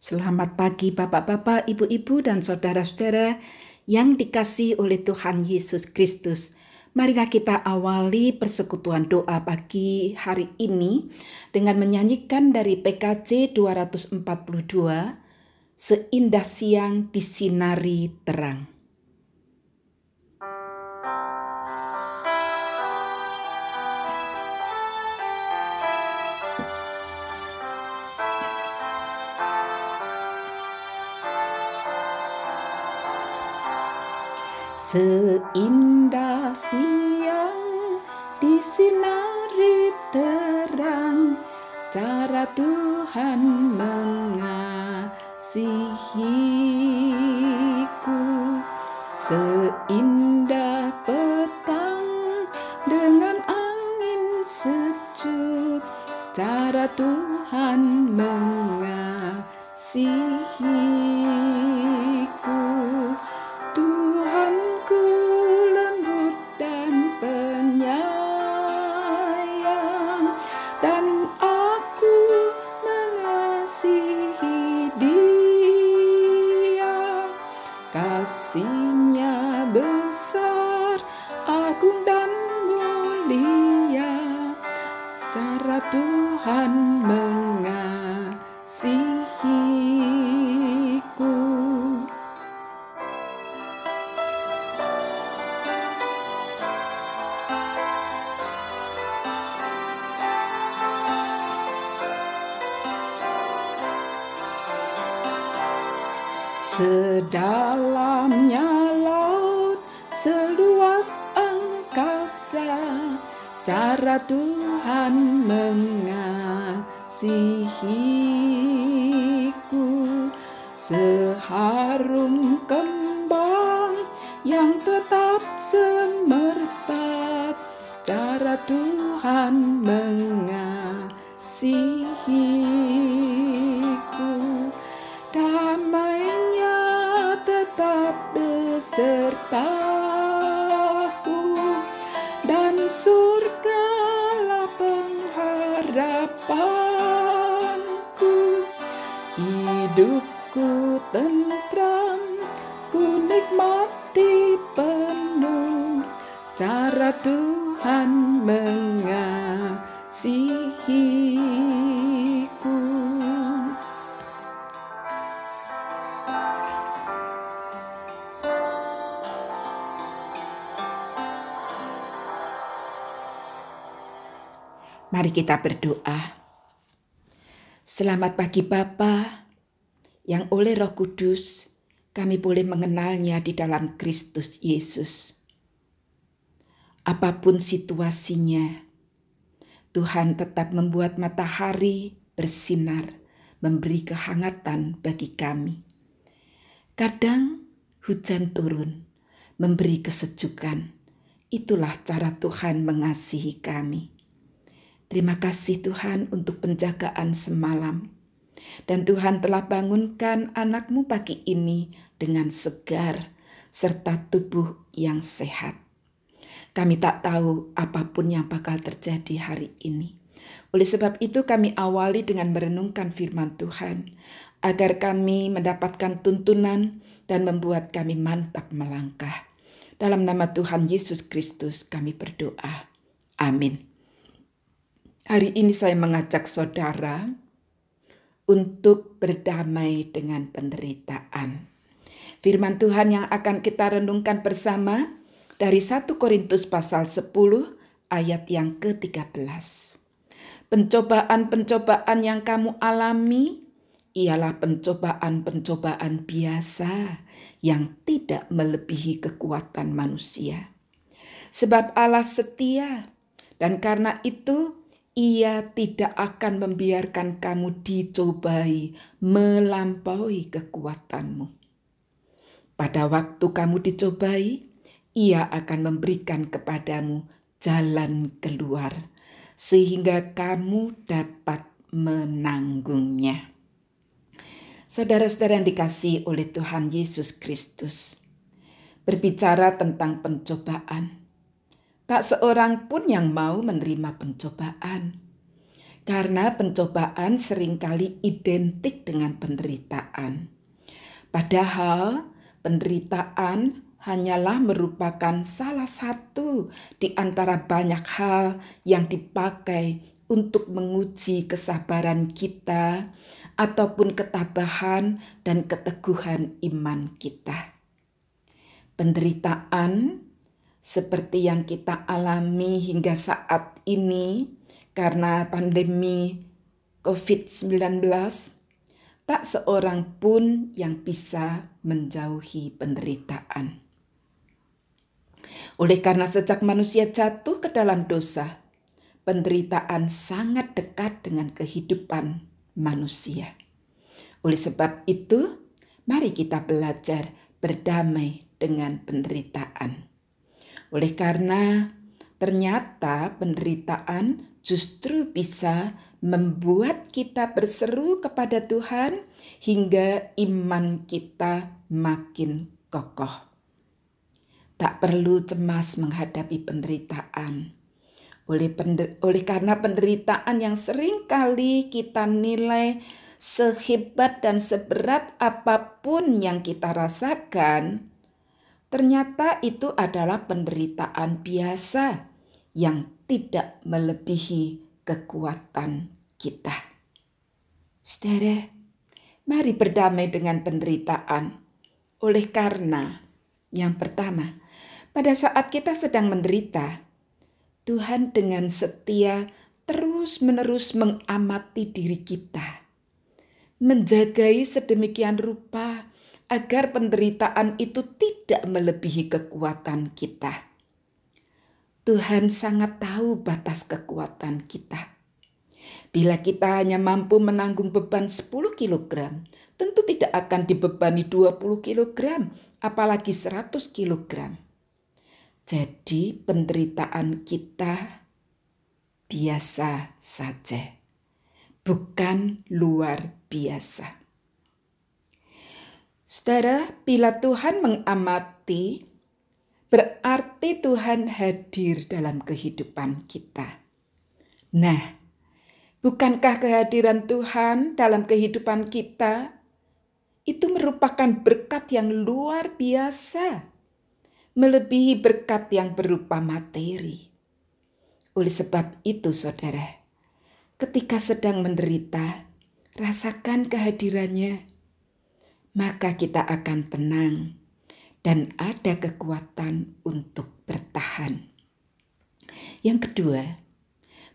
Selamat pagi Bapak-bapak, Ibu-ibu dan saudara-saudara yang dikasih oleh Tuhan Yesus Kristus. Marilah kita awali persekutuan doa pagi hari ini dengan menyanyikan dari PKC 242 Seindah siang disinari terang. Seindah siang disinari terang cara Tuhan mengasihiku. Seindah petang dengan angin sejuk cara Tuhan mengasihiku cara Tuhan mengasihiku. Sedalamnya cara Tuhan mengasihiku. Seharum kembang yang tetap semerbak, cara Tuhan mengasihiku. Damainya tetap besertaku surgalah pengharapanku. Hidupku tentram, Mari kita berdoa. Selamat pagi Bapa, yang oleh Roh Kudus kami boleh mengenalnya di dalam Kristus Yesus. Apa pun situasinya, Tuhan tetap membuat matahari bersinar, memberi kehangatan bagi kami. Kadang hujan turun, memberi kesejukan. Itulah cara Tuhan mengasihi kami. Terima kasih Tuhan untuk penjagaan semalam. Dan Tuhan telah bangunkan anakmu pagi ini dengan segar serta tubuh yang sehat. Kami tak tahu apa pun yang bakal terjadi hari ini. Oleh sebab itu kami awali dengan merenungkan firman Tuhan agar kami mendapatkan tuntunan dan membuat kami mantap melangkah. Dalam nama Tuhan Yesus Kristus kami berdoa. Amin. Hari ini saya mengajak saudara untuk berdamai dengan penderitaan. Firman Tuhan yang akan kita renungkan bersama dari 1 Korintus pasal 10 ayat yang ke-13. Pencobaan-pencobaan yang kamu alami ialah pencobaan-pencobaan biasa yang tidak melebihi kekuatan manusia. Sebab Allah setia dan karena itu ia tidak akan membiarkan kamu dicobai melampaui kekuatanmu. Pada waktu kamu dicobai, ia akan memberikan kepadamu jalan keluar, sehingga kamu dapat menanggungnya. Saudara-saudara yang dikasih oleh Tuhan Yesus Kristus, berbicara tentang pencobaan Tak seorang pun yang mau menerima pencobaan. karena pencobaan sering kali identik dengan penderitaan. Padahal penderitaan hanyalah merupakan salah satu di antara banyak hal yang dipakai untuk menguji kesabaran kita ataupun ketabahan dan keteguhan iman kita. Penderitaan seperti yang kita alami hingga saat ini karena pandemi COVID-19, tak seorang pun yang bisa menjauhi penderitaan. Oleh karena sejak manusia jatuh ke dalam dosa, penderitaan sangat dekat dengan kehidupan manusia. Oleh sebab itu, mari kita belajar berdamai dengan penderitaan. Oleh karena ternyata penderitaan justru bisa membuat kita berseru kepada Tuhan hingga iman kita makin kokoh. Tak perlu cemas menghadapi penderitaan oleh, oleh karena penderitaan yang sering kali kita nilai sehebat dan seberat apa pun yang kita rasakan, ternyata itu adalah penderitaan biasa yang tidak melebihi kekuatan kita. Saudara, mari berdamai dengan penderitaan. Oleh karena, yang pertama, pada saat kita sedang menderita, Tuhan dengan setia terus-menerus mengamati diri kita, menjagai sedemikian rupa agar penderitaan itu tidak melebihi kekuatan kita. Tuhan sangat tahu batas kekuatan kita. Bila kita hanya mampu menanggung beban 10 kg, tentu tidak akan dibebani 20 kg, apalagi 100 kg. Jadi penderitaan kita biasa saja, bukan luar biasa. Saudara, bila Tuhan mengamati, berarti Tuhan hadir dalam kehidupan kita. Nah, bukankah kehadiran Tuhan dalam kehidupan kita itu merupakan berkat yang luar biasa? melebihi berkat yang berupa materi. Oleh sebab itu, saudara, ketika sedang menderita, rasakan kehadirannya, maka kita akan tenang dan ada kekuatan untuk bertahan. Yang kedua,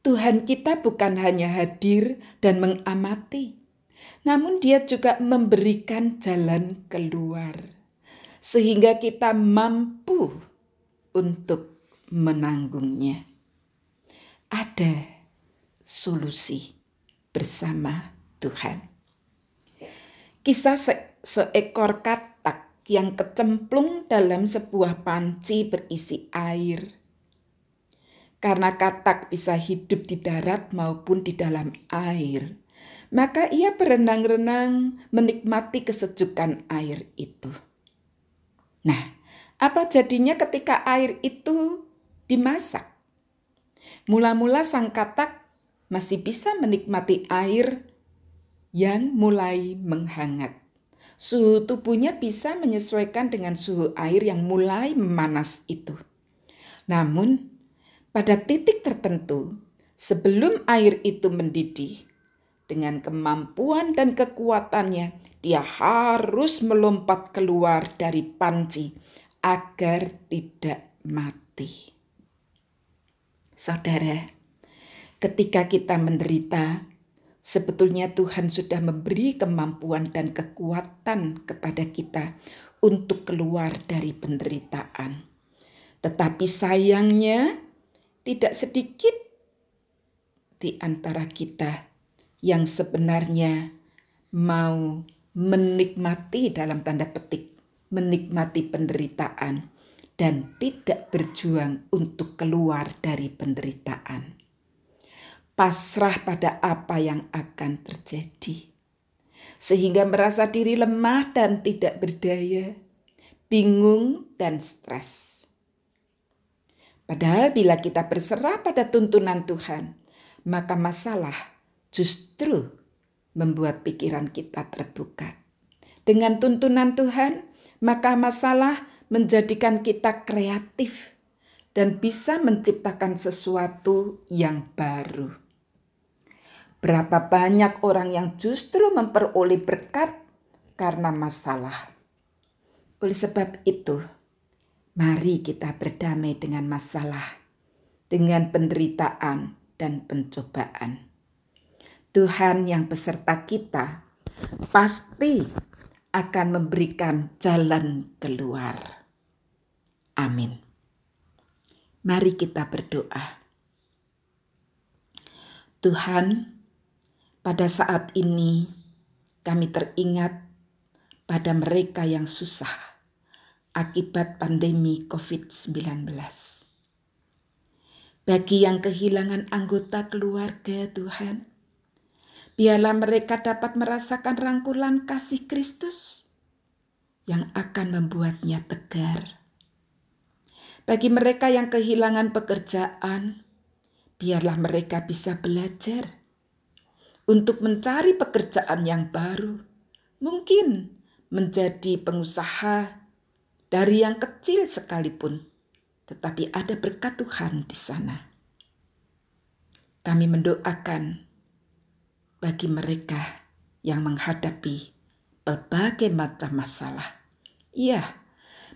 Tuhan kita bukan hanya hadir dan mengamati, namun Dia juga memberikan jalan keluar sehingga kita mampu untuk menanggungnya. Ada solusi bersama Tuhan. Kisah se seekor katak yang kecemplung dalam sebuah panci berisi air. Karena katak bisa hidup di darat maupun di dalam air, maka ia berenang-renang menikmati kesejukan air itu. Nah, apa jadinya ketika air itu dimasak? Mula-mula sang katak masih bisa menikmati air yang mulai menghangat. Suhu tubuhnya bisa menyesuaikan dengan suhu air yang mulai memanas itu. Namun, pada titik tertentu, sebelum air itu mendidih, dengan kemampuan dan kekuatannya, dia harus melompat keluar dari panci agar tidak mati. Saudara, ketika kita menderita, sebetulnya Tuhan sudah memberi kemampuan dan kekuatan kepada kita untuk keluar dari penderitaan. Tetapi sayangnya, tidak sedikit di antara kita yang sebenarnya mau menikmati dalam tanda petik, menikmati penderitaan dan tidak berjuang untuk keluar dari penderitaan. Pasrah pada apa yang akan terjadi. Sehingga merasa diri lemah dan tidak berdaya, bingung dan stres. Padahal bila kita berserah pada tuntunan Tuhan, maka masalah justru membuat pikiran kita terbuka. Dengan tuntunan Tuhan, maka masalah menjadikan kita kreatif dan bisa menciptakan sesuatu yang baru. Berapa banyak orang yang justru memperoleh berkat karena masalah. Oleh sebab itu, mari kita berdamai dengan masalah, dengan penderitaan dan pencobaan. Tuhan yang beserta kita pasti akan memberikan jalan keluar. Amin. Mari kita berdoa. Tuhan, pada saat ini kami teringat pada mereka yang susah akibat pandemi COVID-19. Bagi yang kehilangan anggota keluarga Tuhan, biarlah mereka dapat merasakan rangkulan kasih Kristus yang akan membuatnya tegar. Bagi mereka yang kehilangan pekerjaan, biarlah mereka bisa belajar untuk mencari pekerjaan yang baru, mungkin menjadi pengusaha dari yang kecil sekalipun, tetapi ada berkat Tuhan di sana. Kami mendoakan bagi mereka yang menghadapi berbagai macam masalah. Iya,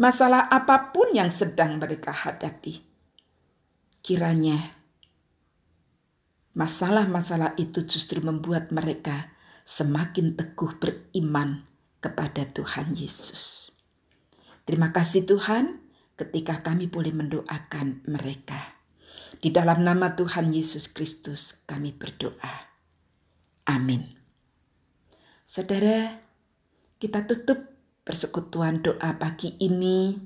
masalah apa pun yang sedang mereka hadapi. Kiranya masalah-masalah itu justru membuat mereka semakin teguh beriman kepada Tuhan Yesus. Terima kasih Tuhan ketika kami boleh mendoakan mereka. Di dalam nama Tuhan Yesus Kristus kami berdoa. Amin. Saudara, kita tutup persekutuan doa pagi ini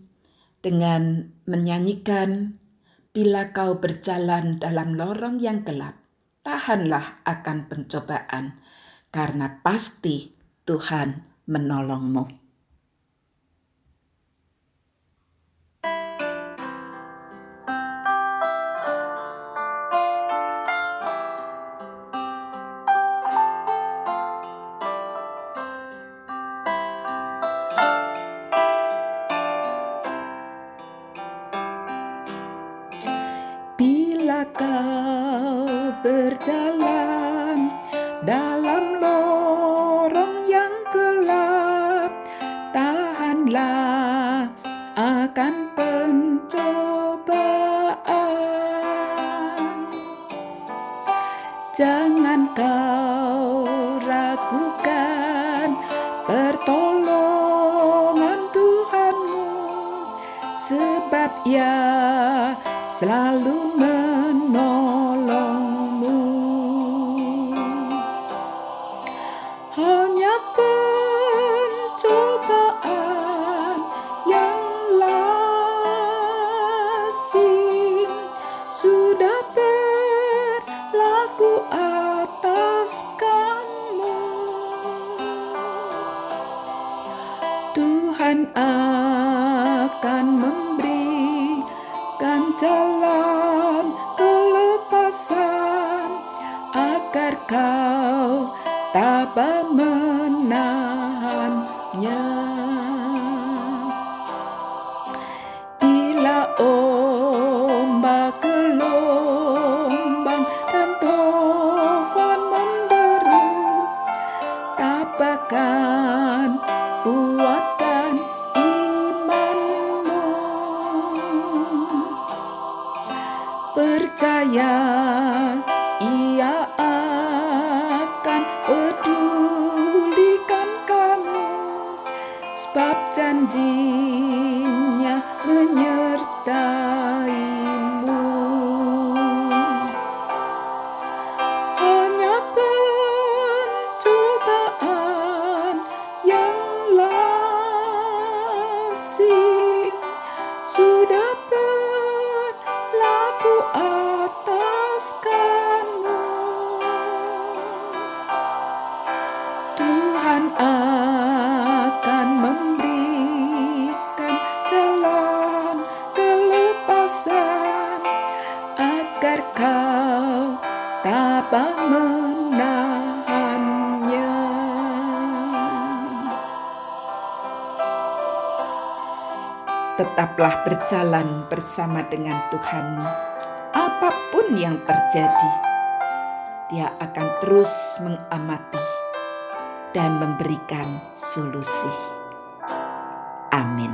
dengan menyanyikan Bila kau berjalan dalam lorong yang gelap, tahanlah akan pencobaan, karena pasti Tuhan menolongmu. Berjalan dalam lorong yang gelap, tahanlah akan pencobaan. Jangan kau ragukan pertolongan Tuhanmu, sebab ya selalu Tuhan kau tabah menahannya Tetaplah berjalan bersama dengan Tuhan Apa pun yang terjadi Dia akan terus mengamati dan memberikan solusi. Amin.